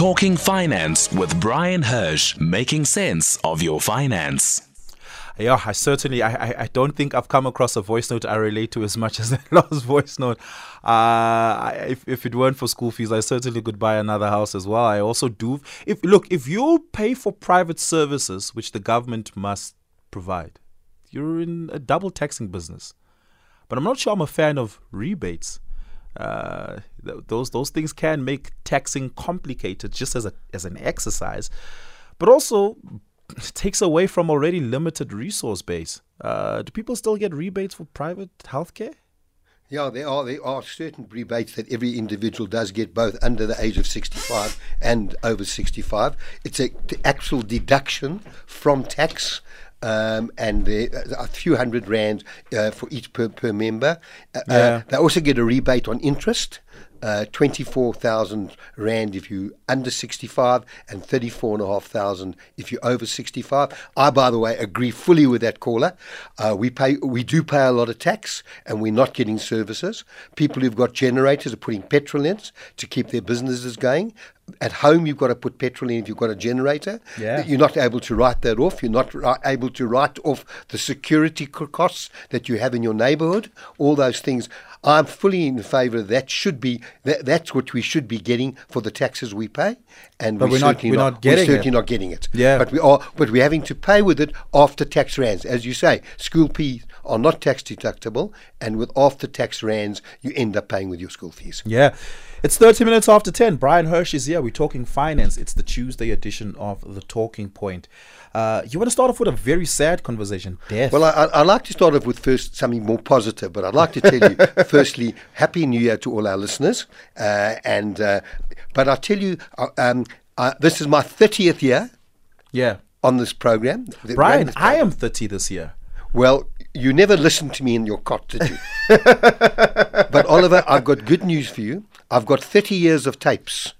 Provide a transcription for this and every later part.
Talking Finance with Bryan Hirsch, making sense of your finance. Yeah, I certainly, I, I, don't think I've come across a voice note I relate to as much as that last voice note. Uh, if, if it weren't for school fees, I certainly could buy another house as well. I also do. If look, if you pay for private services which the government must provide, you're in a double taxing business. But I'm not sure I'm a fan of rebates. Uh, th- those those things can make taxing complicated just as a as an exercise, but also takes away from already limited resource base. Uh, do people still get rebates for private healthcare? Yeah, there are there are certain rebates that every individual does get, both under the age of 65 and over 65. It's a the actual deduction from tax. Um, and there a few hundred rand uh, for each per, per member. Uh, Yeah. uh, they also get a rebate on interest, uh, 24,000 rand if you under 65 and 34,500 if you're over 65. I, by the way, agree fully with that caller. Uh, we pay, we do pay a lot of tax and we're not getting services. People who've got generators are putting petrol in to keep their businesses going. At home, you've got to put petrol in if you've got a generator. Yeah. You're not able to write that off. You're not able to write off the security costs that you have in your neighborhood. All those things. I'm fully in favour. Of that should be that, that's what we should be getting for the taxes we pay, and But we're not- certainly we're not getting we're certainly it. not getting it. Yeah. but we are. But we're having to pay with it after tax rands, as you say. School fees are not tax deductible, and with after tax rands, you end up paying with your school fees. Yeah. It's 30 minutes after 10. Bryan Hirsch is here. We're talking finance. It's the Tuesday edition of The Talking Point. Uh, you want to start off with a very sad conversation death. Well, I, I- I'd like to start off with first something more positive, but I'd like to tell you, firstly, Happy New Year to all our listeners. Uh, and uh, But I'll tell you, uh, um, this is my 30th year yeah. on this program. Bryan, this I am 30 this year. Well, you never listened to me in your cot, did you? but Oliver, I've got good news for you. I've got 30 years of tapes.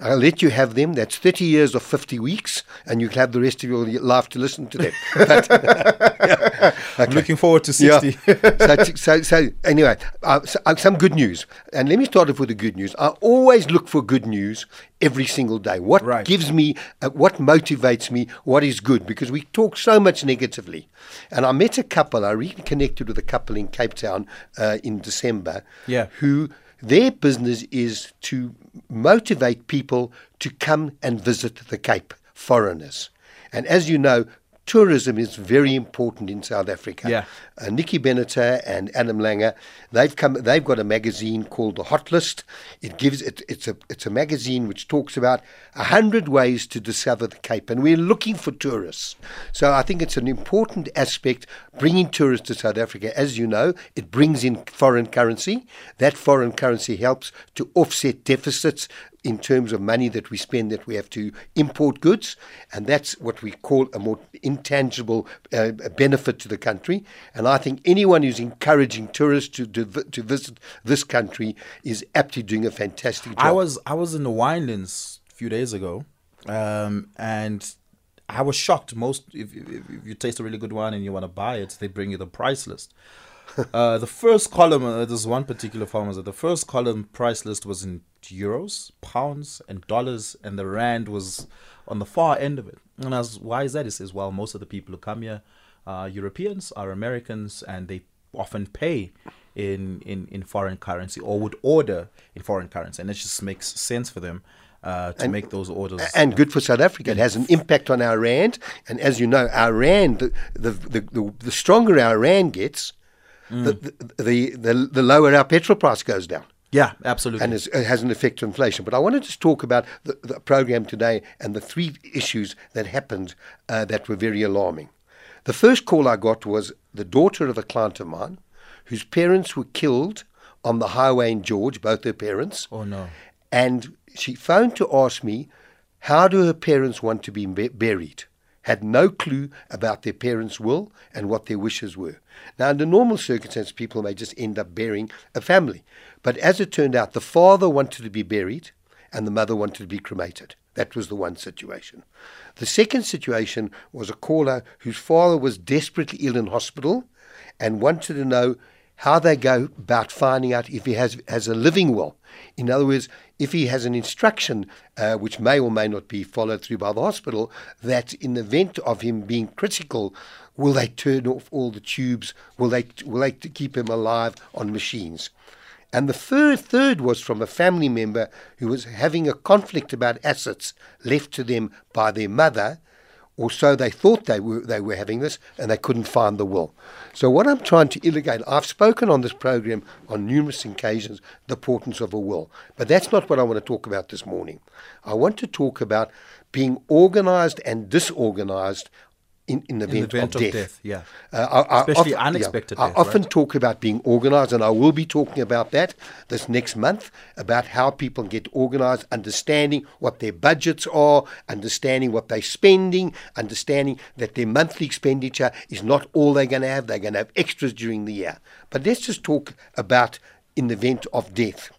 I'll let you have them. That's 30 years of 50 weeks, and you can have the rest of your life to listen to them. But, I'm looking forward to 60. Yeah. so, so, so anyway, uh, so, uh, some good news. And let me start off with the good news. I always look for good news every single day. What Right. gives me, uh, what motivates me, what is good? Because we talk so much negatively. And I met a couple, I reconnected with a couple in Cape Town uh, in December Yeah. who their business is to motivate people to come and visit the Cape, foreigners. And as you know, tourism is very important in South Africa. Yeah. Uh, Nikki Benatar and Adam Langer, they've come. They've got a magazine called the Hot List. It gives it. It's a. It's a magazine which talks about a hundred ways to discover the Cape, and we're looking for tourists. So I think it's an important aspect bringing tourists to South Africa. As you know, it brings in foreign currency. That foreign currency helps to offset deficits in terms of money that we spend that we have to import goods, and that's what we call a more intangible uh, benefit to the country. And I think anyone who's encouraging tourists to, to to visit this country is aptly doing a fantastic job. I was I was in the Winelands a few days ago, um, and I was shocked. Most if, if, if you taste a really good wine and you want to buy it, they bring you the price list. uh, the first column, uh, there's one particular farmer the first column price list was in euros, pounds, and dollars, and the rand was on the far end of it. And I was, why is that? He says, well, most of the people who come here are Europeans, are Americans, and they often pay in, in, in foreign currency or would order in foreign currency, and it just makes sense for them uh, to make those orders. and good for South Africa. It has an impact on our rand, and as you know, our rand, the the, the, the, stronger our rand gets, the, the, the the the lower our petrol price goes down. Yeah, absolutely. and it has an effect on inflation. But I wanted to talk about the, the program today and the three issues that happened uh, that were very alarming. The first call I got was the daughter of a client of mine whose parents were killed on the highway in George, both her parents. Oh, no. And she phoned to ask me, how do her parents want to be buried? Had no clue about their parents' will and what their wishes were. Now, under normal circumstances, people may just end up burying a family. But as it turned out, the father wanted to be buried and the mother wanted to be cremated. That was the one situation. The second situation was a caller whose father was desperately ill in hospital and wanted to know how they go about finding out if he has, has a living will. In other words, if he has an instruction uh, which may or may not be followed through by the hospital, that in the event of him being critical, will they turn off all the tubes? Will they will they keep him alive on machines? And the third third was from a family member who was having a conflict about assets left to them by their mother, or so they thought they were they were having this, and they couldn't find the will. So what I'm trying to illustrate, I've spoken on this program on numerous occasions the importance of a will, but that's not what I want to talk about this morning. I want to talk about being organized and disorganized in, in the In the event, event of, of death. death, yeah. Uh, I- I Especially often- unexpected I death, often right? talk about being organized, and I will be talking about that this next month about how people get organized, understanding what their budgets are, understanding what they're spending, understanding that their monthly expenditure is not all they're going to have, they're going to have extras during the year. But let's just talk about in the event of death.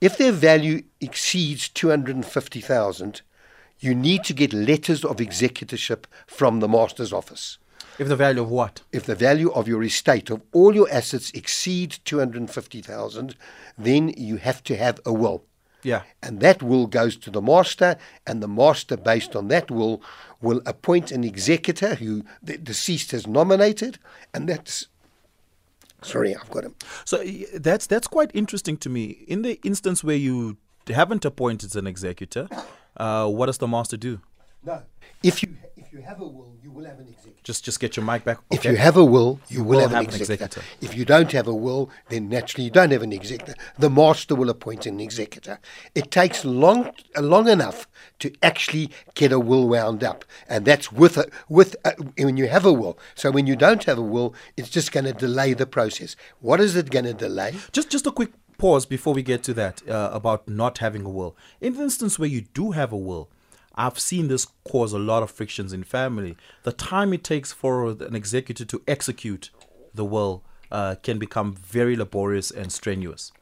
If their value exceeds 250,000, you need to get letters of executorship from the master's office If the value of what? if the value of your estate of all your assets exceed 250,000 then you have to have a will Yeah. and that will goes to the master and the master based on that will will appoint an executor who the deceased has nominated and that's sorry i've got him So that's that's quite interesting to me. In the instance where you haven't appointed an executor, uh, what does the master do? no if you if you have a will you will have an executor Just just get your mic back. If you have a will, you will, will have, have an an executor. executor. If you don't have a will, then naturally you don't have an executor. The master will appoint an executor. It takes long uh, long enough to actually get a will wound up, and that's with a, with a, when you have a will. So when you don't have a will, it's just going to delay the process. What is it going to delay? Just just a quick pause before we get to that uh, about not having a will. In the instance where you do have a will, I've seen this cause a lot of frictions in family. The time it takes for an executor to execute the will uh, can become very laborious and strenuous.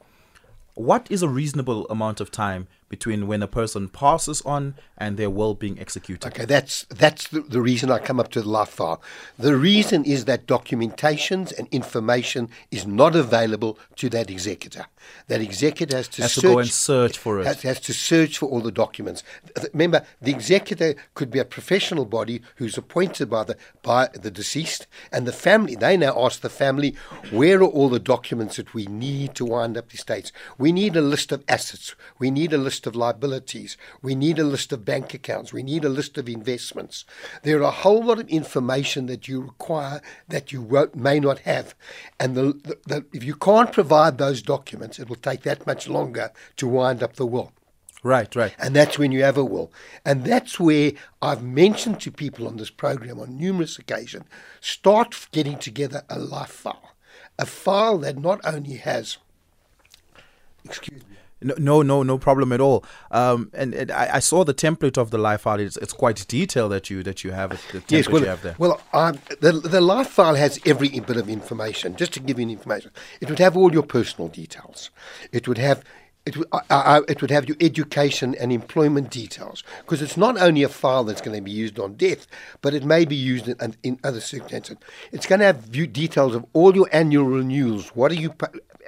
What is a reasonable amount of time between when a person passes on and their will being executed? Okay, that's that's the, the reason I come up to the life file. The reason is that documentations and information is not available to that executor. That executor has to Has to search go and search for it. Has, has to search for all the documents. Remember, the executor could be a professional body who's appointed by the by the deceased and the family. They now ask the family, where are all the documents that we need to wind up the estates? We need a list of assets. We need a list of liabilities. We need a list of bank accounts. We need a list of investments. There are a whole lot of information that you require that you won't, may not have. And the, the, the, if you can't provide those documents, it will take that much longer to wind up the will. Right, right. And that's when you have a will. And that's where I've mentioned to people on this program on numerous occasions start getting together a life file. A file that not only has, excuse me, No, no, no, no problem at all. Um, and, and I, I saw the template of the life file. It's, it's quite detailed that you that you have. The template Yes, well, you have there. well um, the, the life file has every bit of information. Just to give you information, it would have all your personal details. It would have it would, uh, uh, it would have your education and employment details because it's not only a file that's going to be used on death, but it may be used in, in other circumstances. It's going to have view details of all your annual renewals. What are you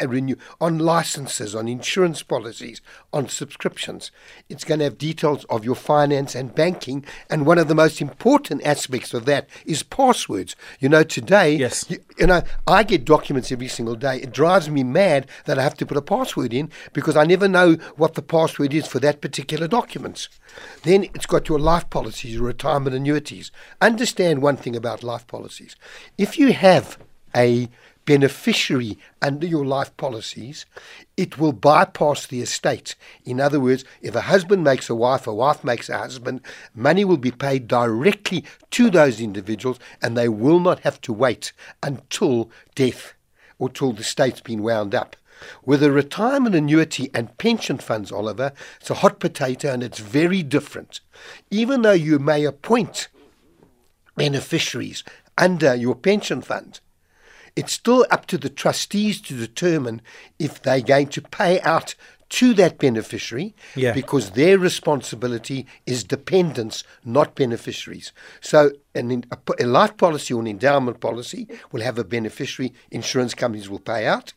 renew on licenses, on insurance policies, on subscriptions? It's going to have details of your finance and banking. And one of the most important aspects of that is passwords. You know, today, Yes. you, you know, I get documents every single day. It drives me mad that I have to put a password in because I never know what the password is for that particular document. Then it's got your life policies, your retirement annuities. Understand one thing about life policies. If you have a beneficiary under your life policies, it will bypass the estate. In other words, if a husband makes a wife, a wife makes a husband, money will be paid directly to those individuals and they will not have to wait until death or till the estate's been wound up. With a retirement annuity and pension funds, Oliver, it's a hot potato and it's very different. Even though you may appoint beneficiaries under your pension fund, it's still up to the trustees to determine if they're going to pay out to that beneficiary Yeah. because their responsibility is dependents, not beneficiaries. So, an, a, a life policy or an endowment policy will have a beneficiary, insurance companies will pay out.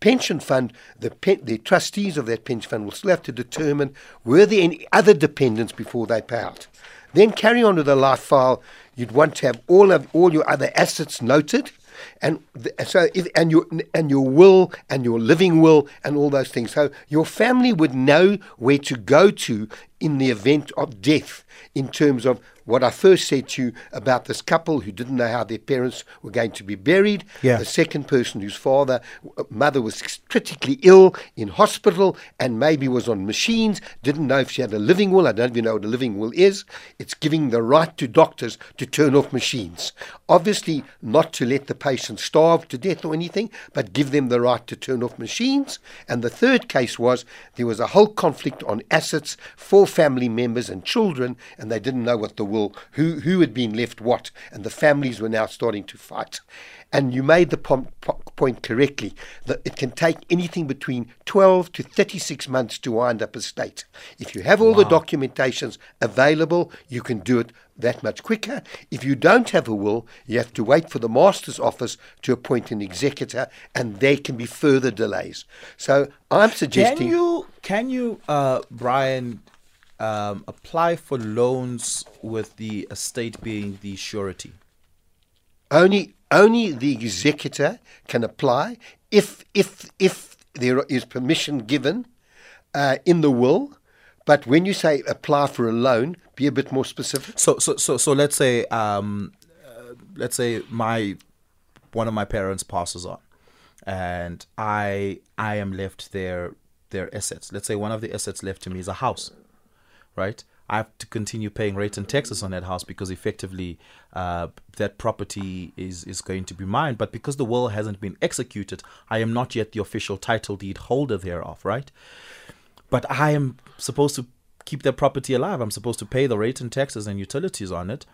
Pension fund, the, pen, the trustees of that pension fund will still have to determine were there any other dependents before they pay out. Then carry on with the life file. You'd want to have all of all your other assets noted, and th- so if, and your and your will and your living will and all those things. So your family would know where to go to in the event of death. In terms of what I first said to you about this couple who didn't know how their parents were going to be buried. Yeah. The second person whose father, uh, mother was critically ill in hospital and maybe was on machines, didn't know if she had a living will. I don't even know what a living will is. It's giving the right to doctors to turn off machines. Obviously, not to let the patient starve to death or anything, but give them the right to turn off machines. And the third case was there was a whole conflict on assets for family members and children, and they didn't know what the will, who, who had been left what, and the families were now starting to fight. And you made the pom- po- point correctly that it can take anything between 12 to 36 months to wind up a state. If you have all the documentations available, you can do it that much quicker. If you don't have a will, you have to wait for the master's office to appoint an executor, and there can be further delays. So I'm suggesting. Can you, can you, uh, Bryan, um, apply for loans with the estate being the surety? Only only the executor can apply if if if there is permission given uh, in the will. But when you say apply for a loan, be a bit more specific. So, so, so, so let's say, um, uh, let's say my one of my parents passes on, and I I am left their their assets. Let's say one of the assets left to me is a house, right? I have to continue paying rent and taxes on that house because effectively uh, that property is is going to be mine. But because the will hasn't been executed, I am not yet the official title deed holder thereof, right? but I am supposed to keep that property alive. I'm supposed to pay the rate and taxes and utilities on it.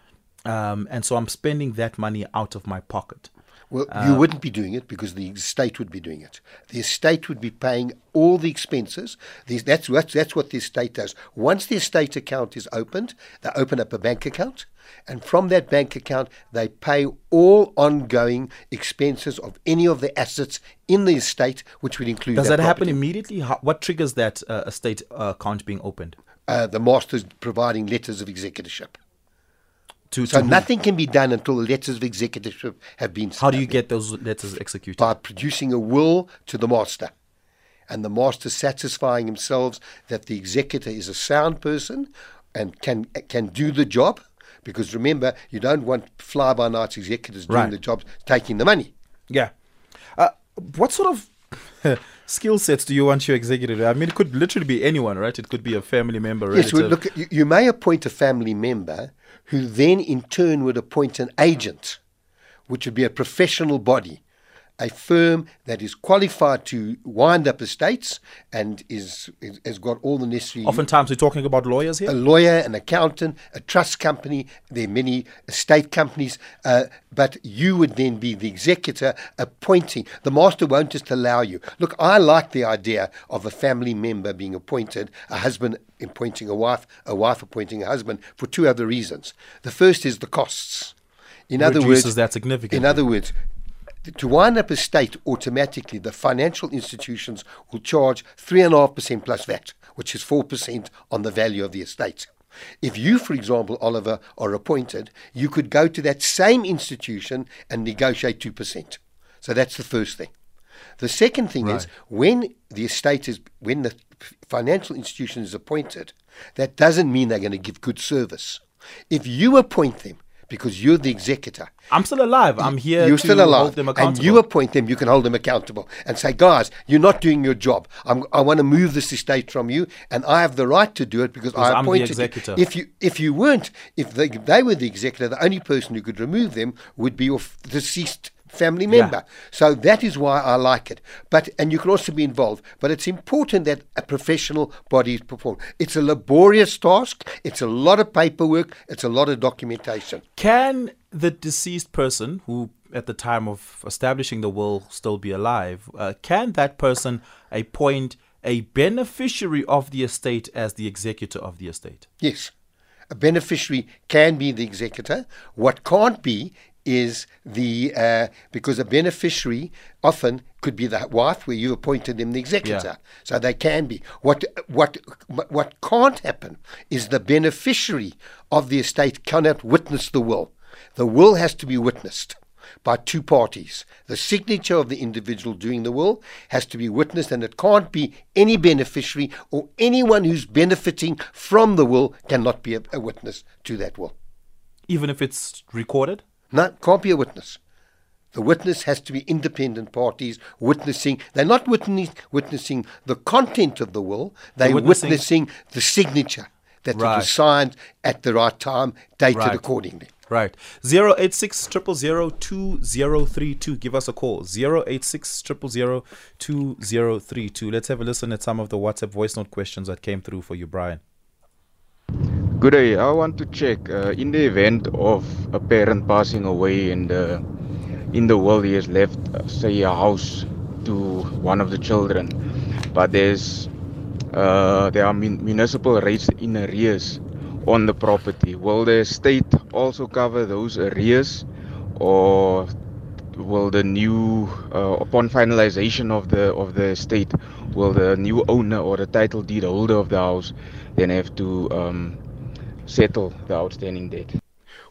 Um, and so I'm spending that money out of my pocket. Well, you wouldn't be doing it because the estate would be doing it. The estate would be paying all the expenses. That's, what, that's what the estate does. Once the estate account is opened, they open up a bank account, and from that bank account, they pay all ongoing expenses of any of the assets in the estate, which would include Does that, happen immediately? How, what triggers that uh, estate uh, account being opened? Uh, the master's providing letters of executorship. To, So to nothing can be done until the letters of executorship have been. How do you get those letters executed? by producing a will to the master. And the master satisfying himself that the executor is a sound person and can can do the job. Because remember, you don't want fly by night executors doing Right. the job, taking the money. Yeah. Uh, what sort of skill sets do you want your executive? I mean, it could literally be anyone, right? It could be a family member. Yes, well, look, you, you may appoint a family member who then in turn would appoint an agent, which would be a professional body, a firm that is qualified to wind up estates and is, is has got all the necessary Oftentimes, we're talking about lawyers here. a lawyer, an accountant, a trust company. There are many estate companies, uh, but you would then be the executor appointing. The master won't just allow you. Look, I like the idea of a family member being appointed, a husband appointing a wife, a wife appointing a husband, for two other reasons. The first is the costs. In other words, that significantly. In other words, to wind up a state automatically, the financial institutions will charge 3.5% plus VAT, which is 4% on the value of the estate. If you, for example, Oliver, are appointed, you could go to that same institution and negotiate 2%. So that's the first thing. The second thing is when the estate is, when the financial institution is appointed, that doesn't mean they're going to give good service. If you appoint them because you're the executor, I'm still alive. I'm here you're to still alive, hold them and you appoint them. You can hold them accountable and say, "Guys, you're not doing your job. I'm, I want to move this estate from you, and I have the right to do it because Because I I'm the executor. you." If you if you weren't, if they, they were the executor, the only person who could remove them would be your f- deceased family member. So that is why I like it. But and you can also be involved. But it's important that a professional body is performed. It's a laborious task. It's a lot of paperwork. It's a lot of documentation. Can the deceased person, who at the time of establishing the will still be alive, uh, can that person appoint a beneficiary of the estate as the executor of the estate. Yes. A beneficiary can be the executor. What can't be is the uh, because a beneficiary often could be the wife where you appointed them the executor. Yeah. So they can be. What what what can't happen is the beneficiary of the estate cannot witness the will. The will has to be witnessed by two parties. The signature of the individual doing the will has to be witnessed, and it can't be any beneficiary or anyone who's benefiting from the will cannot be a, a witness to that will. Even if it's recorded? No, can't be a witness. The witness has to be independent parties witnessing. They're not witnessing, witnessing the content of the will, they're, They're witnessing- witnessing, the signature that it was signed at the right time, dated Right. accordingly. Right. 086 000 2032. Give us a call. 086 000 2032. Let's have a listen at some of the WhatsApp voice note questions that came through for you, Bryan. Good day. I want to check uh, in the event of a parent passing away and in the will he has left, uh, say, a house to one of the children, but there's uh, there are mun- municipal rates in arrears on the property. Will the state also cover those arrears, or will the new uh, upon finalization of the of the estate will the new owner or the title deed holder of the house then have to um, settle the outstanding debt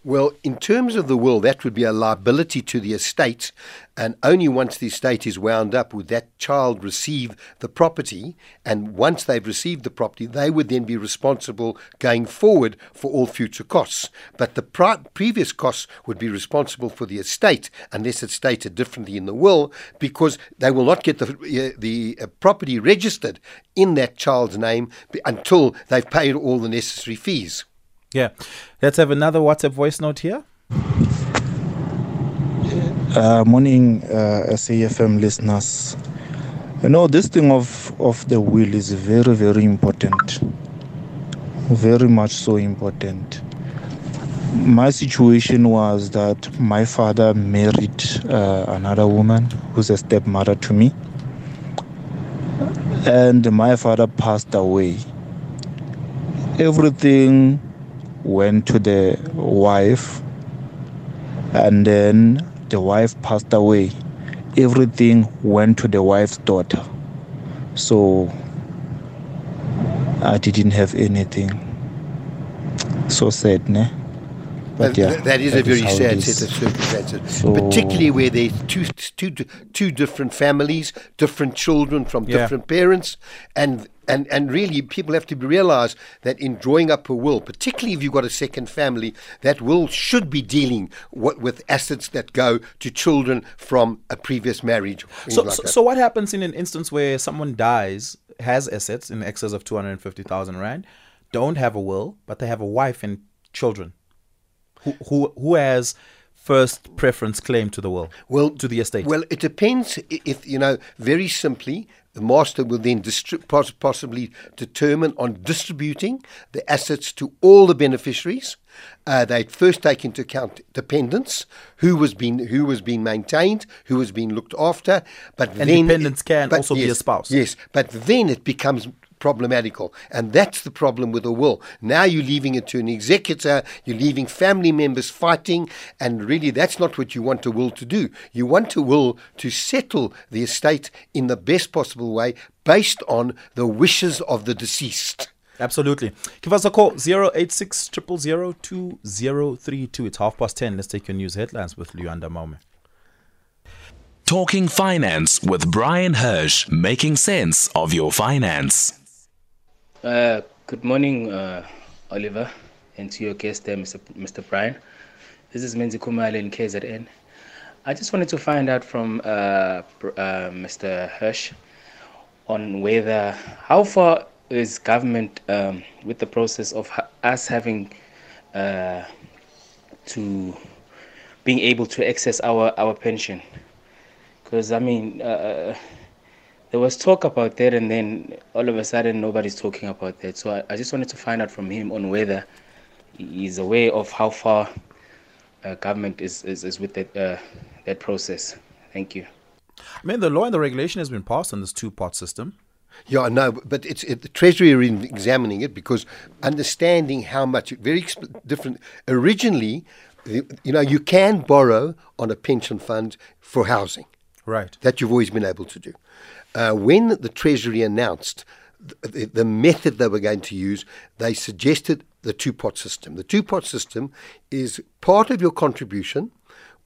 Well, in terms of the will, that would be a liability to the estate, and only once the estate is wound up would that child receive the property. And once they've received the property, they would then be responsible going forward for all future costs. But the pri- previous costs would be responsible for the estate, unless it's stated differently in the will, because they will not get the uh, the uh, property registered in that child's name until they've paid all the necessary fees. Yeah. Let's have another WhatsApp voice note here. Uh, morning, uh, SAFM listeners. You know, this thing of, of the will is very, very important. Very much so important. My situation was that my father married uh, another woman who's a stepmother to me. And my father passed away. Everything went to the wife and then the wife passed away. Everything went to the wife's daughter. So i didn't have anything. So sad ne? But th- that is a very how it sad set of circumstances, So- particularly where there's two, two, two different families, different children from Yeah. different parents, and, and, and really people have to realize that in drawing up a will, particularly if you've got a second family, that will should be dealing what, with assets that go to children from a previous marriage. So, like so, so what happens in an instance where someone dies, has assets in excess of 250,000 Rand, don't have a will, but they have a wife and children? Who, who, who has first preference claim to the will? Well, to the estate? Well, it depends. If you know, very simply, the master will then distri- possibly determine on distributing the assets to all the beneficiaries. Uh, they first take into account dependents, who was being who was being maintained, who was being looked after. But And then dependents can but also be a spouse. Yes, but then it becomes problematical and that's the problem with a will now you're leaving it to an executor you're leaving family members fighting and really that's not what you want a will to do you want a will to settle the estate in the best possible way based on the wishes of the deceased Absolutely. Give us a call 086 000 2032. It's half past 10. Let's take your news headlines with Luanda Maume. Talking Finance with Bryan Hirsch, making sense of your finance. Uh, good morning, uh, Oliver, and to your guest there, Mr. Mr. Bryan. This is Menzi Kumale in KZN. I just wanted to find out from uh, uh, Mr. Hirsch on whether how far is government um, with the process of ha- us having uh, to being able to access our, our pension. Because I mean, uh, there was talk about that, and then all of a sudden nobody's talking about that. So I, I just wanted to find out from him on whether he's aware of how far uh, government is, is, is with that uh, that process. Thank you. I mean, the law and the regulation has been passed on this two pot system. Yeah, no, but it's it, the Treasury are examining it because understanding how much very exp- different. Originally, you you know, you can borrow on a pension fund for housing. Right. That you've always been able to do. Uh, when the Treasury announced the, the, method they were going to use, they suggested the two pot system. The two pot system is part of your contribution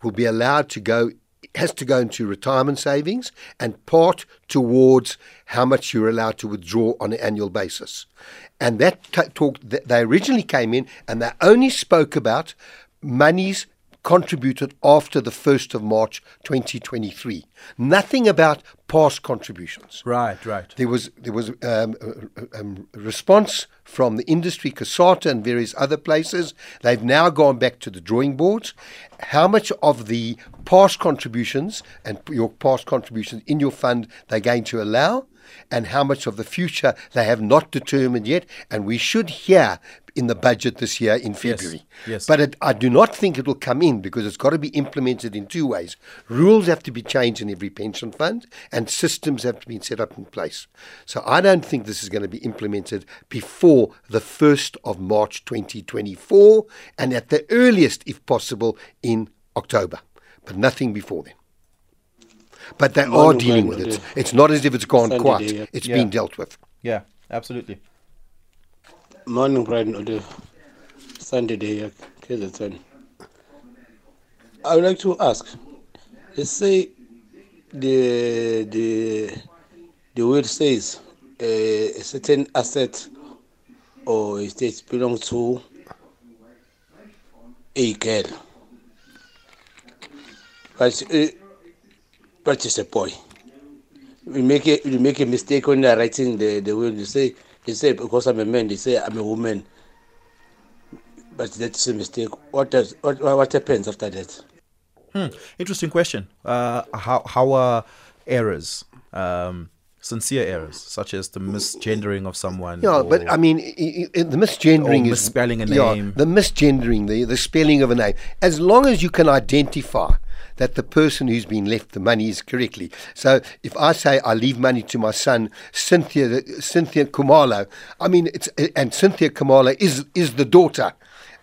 will be allowed to go has to go into retirement savings and part towards how much you're allowed to withdraw on an annual basis. And that t- talk th- they originally came in and they only spoke about monies contributed after the 1st of March 2023. Nothing about past contributions. Right, right. There was there was um, a, a- a response from the industry, COSATU and various other places. They've now gone back to the drawing boards. How much of the past contributions and your past contributions in your fund they're going to allow, and how much of the future they have not determined yet, and we should hear in the budget this year in February. yes. yes. But it, I do not think it will come in because it's got to be implemented in two ways. Rules have to be changed in every pension fund, and systems have to be set up in place. So I don't think this is going to be implemented before the 1st of March 2024, and at the earliest, if possible, in October. But nothing before then. But they are dealing with it. It's not as if it's gone Sunday quiet. day, yeah. It's Yeah. been dealt with. Yeah, absolutely. Morning, Bryan Ode. Sunday day, yeah, KZN. I would like to ask, let's say the the the will says uh, a certain asset or estate belongs to a girl, but uh, but it's a boy. We make a we make a mistake when they're writing the, the will. You say you say because I'm a man, they say I'm a woman. But that's a mistake. What does what what happens after that? Hmm. Interesting question. Uh, how how are errors, um, sincere errors, such as the misgendering of someone? Yeah, but I mean, i- i- the misgendering Or is misspelling a yeah, name. the misgendering, the the spelling of a name. As long as you can identify that the person who's been left the money is correctly. So if I say I leave money to my son Cynthia Cynthia Kumalo, I mean it's and Cynthia Kumalo is is the daughter.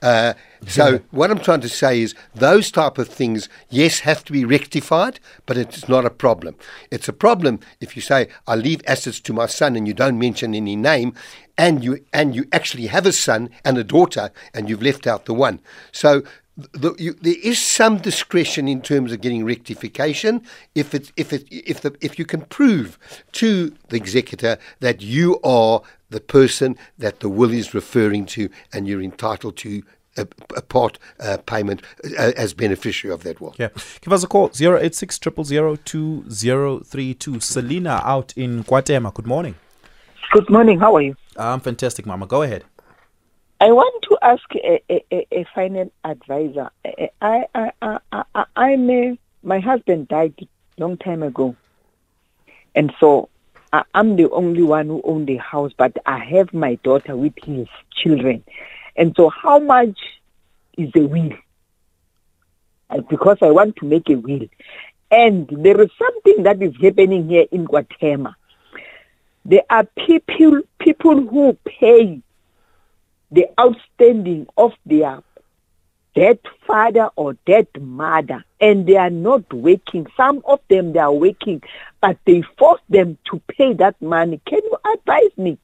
Uh, so what I'm trying to say is those type of things, yes, have to be rectified, but it's not a problem. It's a problem if you say I leave assets to my son and you don't mention any name, and you and you actually have a son and a daughter, and you've left out the one. So the, you, there is some discretion in terms of getting rectification if it if it if the if you can prove to the executor that you are the person that the will is referring to and you're entitled to a, a part uh, payment uh, as beneficiary of that will. Yeah. Give us a call 086 2032. Selina out in Guatemala. Good morning. Good morning. How are you? I'm fantastic, Mama. Go ahead. I want to ask a, a, a, final advisor. I, I, I, I, I'm a, my husband died long time ago, and so I, I'm the only one who owned the house. But I have my daughter with his children, and so how much is the will? Because I want to make a will, and there is something that is happening here in Guatemala. There are people people who pay the outstanding of their dead father or dead mother and they are not working. Some of them they are working but they force them to pay that money. Can you advise me?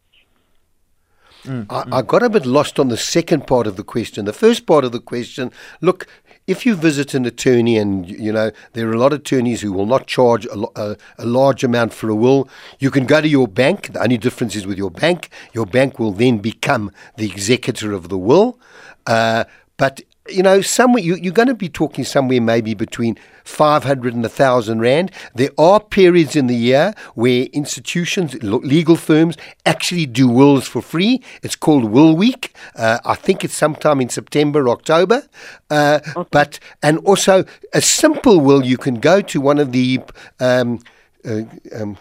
Mm. I, I got a bit lost on the second part of the question. The first part of the question, look, if you visit an attorney, and you know there are a lot of attorneys who will not charge a, a, a large amount for a will, you can go to your bank. The only difference is with your bank, your bank will then become the executor of the will. Uh, but you know, somewhere you, you're going to be talking somewhere maybe between 500 and 1,000 Rand. There are periods in the year where institutions, legal firms, actually do wills for free. It's called Will Week. Uh, I think it's sometime in September, October. Uh, But, and also a simple will, you can go to one of the. Um, uh, um,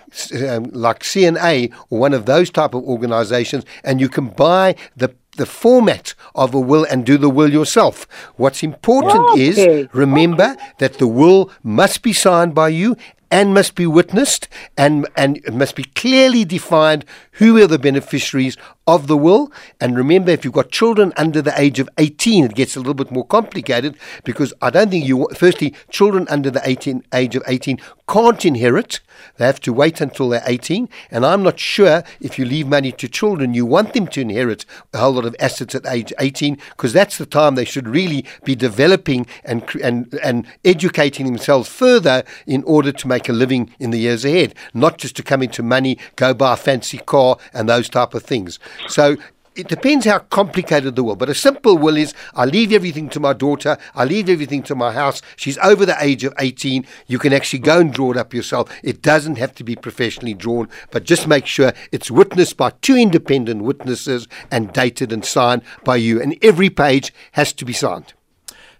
um, like CNA or one of those type of organizations, and you can buy the the format of a will and do the will yourself. What's important Okay. is remember that the will must be signed by you and must be witnessed and, and must be clearly defined who are the beneficiaries of the will. And remember, if you've got children under the age of 18, it gets a little bit more complicated because I don't think you, firstly, children under the 18, age of 18 can't inherit. They have to wait until they're 18. And I'm not sure if you leave money to children, you want them to inherit a whole lot of assets at age 18 because that's the time they should really be developing and, and, and educating themselves further in order to make a living in the years ahead, not just to come into money, go buy a fancy car, and those type of things. So it depends how complicated the will. But a simple will is I leave everything to my daughter, I leave everything to my house. She's over the age of 18. You can actually go and draw it up yourself. It doesn't have to be professionally drawn, but just make sure it's witnessed by two independent witnesses and dated and signed by you. And every page has to be signed.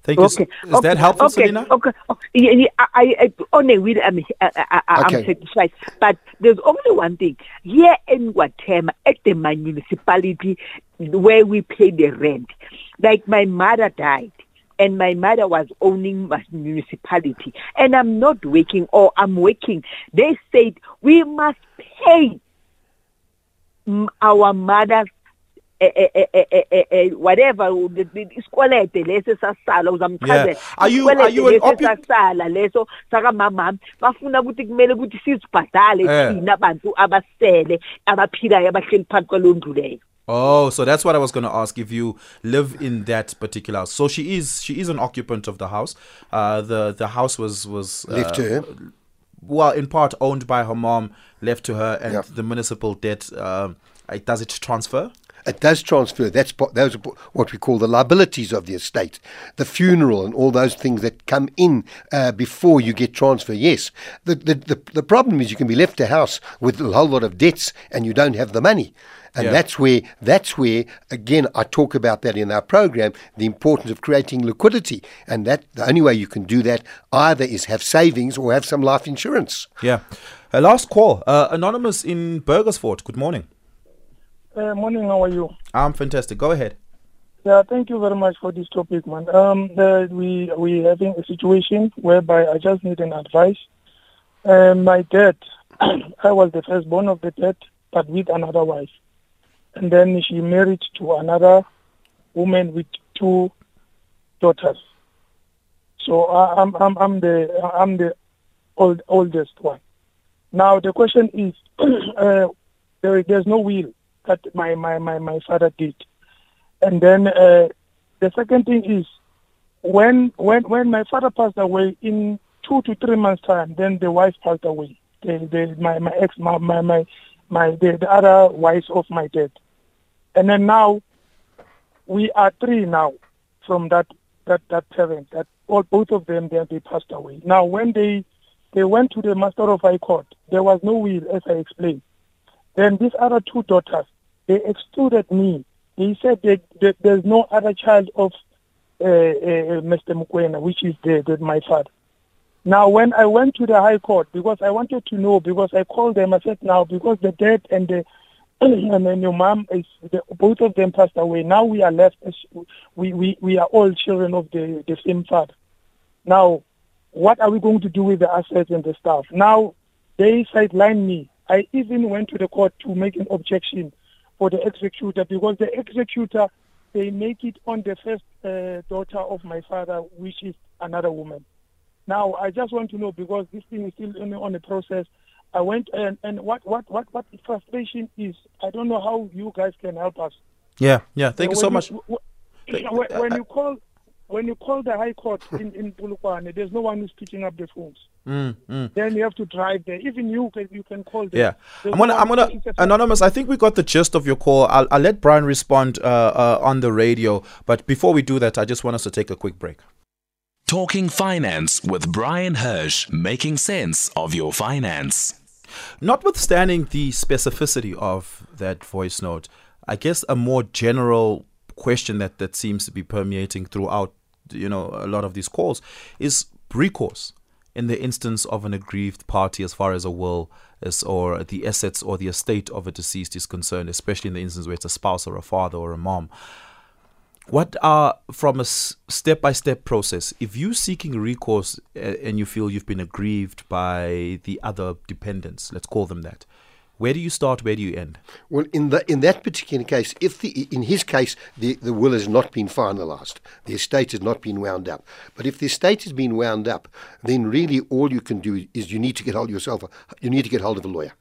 Thank you. Okay. Is okay. that helpful, okay. Selina? Okay. Okay. Yeah, yeah, I, I, on oh, a will, I'm, I, I, I'm okay. satisfied. But there's only one thing. Here in Guatemala, at the municipality where we pay the rent, like my mother died and my mother was owning my municipality and I'm not working or I'm working. They said we must pay our mother's Eh, eh, eh, whatever isikwelede leso esasala uzamchazela are you are you an esasala leso sakamama bafuna ukuthi kumele ukuthi sizibhadale thina abantu abasele abaphilayo abahleli phansi kwalondlu leyo Oh, so that's what I was going to ask. If you live in that particular house, so she is she is an occupant of the house. Uh, the the house was was uh, left to her. Well, in part owned by her mom, left to her, and yep. the municipal debt. Uh, does it transfer? It does transfer. That's those are what we call the liabilities of the estate, the funeral, and all those things that come in uh, before you get transfer. Yes, the, the, the the problem is you can be left a house with a whole lot of debts and you don't have the money. And yeah. that's where that's where again I talk about that in our program, the importance of creating liquidity. And that the only way you can do that either is have savings or have some life insurance. Yeah. A last call. Uh, anonymous in Burgersfort. Good morning. Uh, morning, how are you? I'm fantastic. Go ahead. Yeah, thank you very much for this topic, man. Um, the, we we having a situation whereby I just need an advice. Uh, my dad, I was the firstborn of the dad, but with another wife, and then she married to another woman with two daughters. So I, I'm I'm I'm the I'm the old, oldest one. Now the question is, uh, there, there's no will that my, my, my, my father did. And then uh, the second thing is when when when my father passed away in two to three months time, then the wife passed away. The, the my my ex my my my, my the, the other wife of my dad. And then now we are three now from that that that parent that all both of them then they passed away. Now when they they went to the master of high court, there was no will as I explained. Then these other two daughters, they excluded me. They said that, that there's no other child of uh, uh, Mr. Mukwena, which is the, the, my father. Now, when I went to the High Court, because I wanted to know, because I called them, I said, now, because the dad and the and then your mom is the, both of them passed away. Now we are left. As, we, we we are all children of the the same father. Now, what are we going to do with the assets and the stuff? Now, they sidelined me. I even went to the court to make an objection for the executor because the executor they make it on the first uh, daughter of my father, which is another woman. Now I just want to know because this thing is still on, on the process. I went and, and what, what what what frustration is. I don't know how you guys can help us. Yeah, yeah. Thank you so much. when, when you call when you call the High Court in, in Polokwane, there's no one who's picking up the phones. Mm, mm. Then you have to drive there. Even you can you can call them. Yeah, there's I'm gonna no I'm gonna anonymous. I think we got the gist of your call. I'll, I'll let Bryan respond uh, uh, on the radio. But before we do that, I just want us to take a quick break. Talking finance with Bryan Hirsch, making sense of your finance. Notwithstanding the specificity of that voice note, I guess a more general question that, that seems to be permeating throughout you know a lot of these calls is recourse in the instance of an aggrieved party as far as a will is, or the assets or the estate of a deceased is concerned, especially in the instance where it's a spouse or a father or a mom. What are from a step by step process? If you're seeking recourse uh, and you feel you've been aggrieved by the other dependents, let's call them that, where do you start? Where do you end? Well, in the in that particular case, if the in his case the, the will has not been finalised, the estate has not been wound up. But if the estate has been wound up, then really all you can do is you need to get hold of yourself. You need to get hold of a lawyer.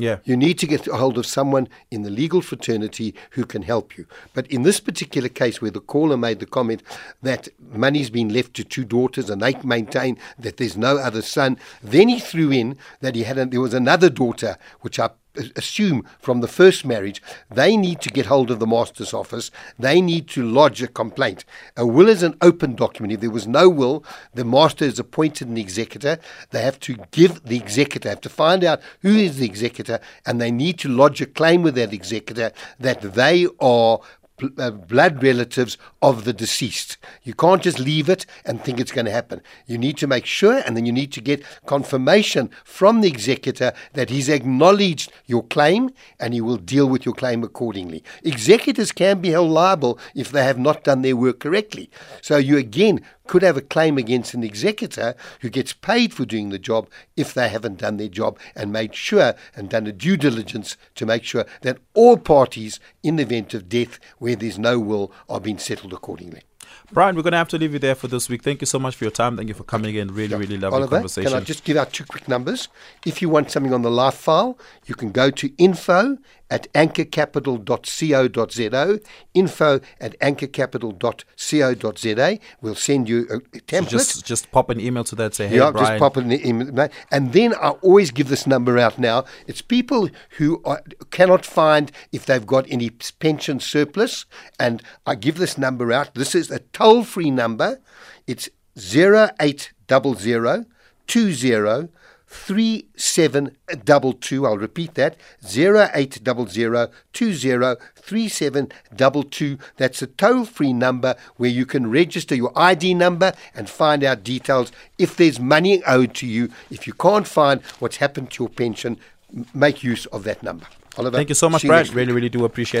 Yeah. You need to get a hold of someone in the legal fraternity who can help you. But in this particular case, where the caller made the comment that money's been left to two daughters and they maintain that there's no other son, then he threw in that he had a, there was another daughter, which I assume from the first marriage, they need to get hold of the master's office. They need to lodge a complaint. A will is an open document. If there was no will, the master is appointed an executor. They have to give the executor, have to find out who is the executor, and they need to lodge a claim with that executor that they are uh, blood relatives of the deceased. You can't just leave it and think it's going to happen. You need to make sure, and then you need to get confirmation from the executor that he's acknowledged your claim and he will deal with your claim accordingly. Executors can be held liable if they have not done their work correctly. So you again could have a claim against an executor who gets paid for doing the job if they haven't done their job and made sure and done a due diligence to make sure that all parties in the event of death where there's no will are being settled accordingly. Bryan, we're going to have to leave you there for this week. Thank you so much for your time. Thank you for coming in. Really, really lovely Oliver, conversation. Can I just give out two quick numbers? If you want something on the life file, you can go to info at anchorcapital.co.za, info at anchorcapital.co.za. We'll send you a template. So just, just pop an email to that, say, hey, yeah, Bryan. just pop an email. And then I always give this number out now. It's people who are, cannot find if they've got any pension surplus, and I give this number out. This is toll free number. It's 0800 20 3722. I'll repeat that 0800 3722. That's a toll free number where you can register your ID number and find out details. If there's money owed to you, if you can't find what's happened to your pension, make use of that number. Oliver, Thank you so much, Brad. Really, really do appreciate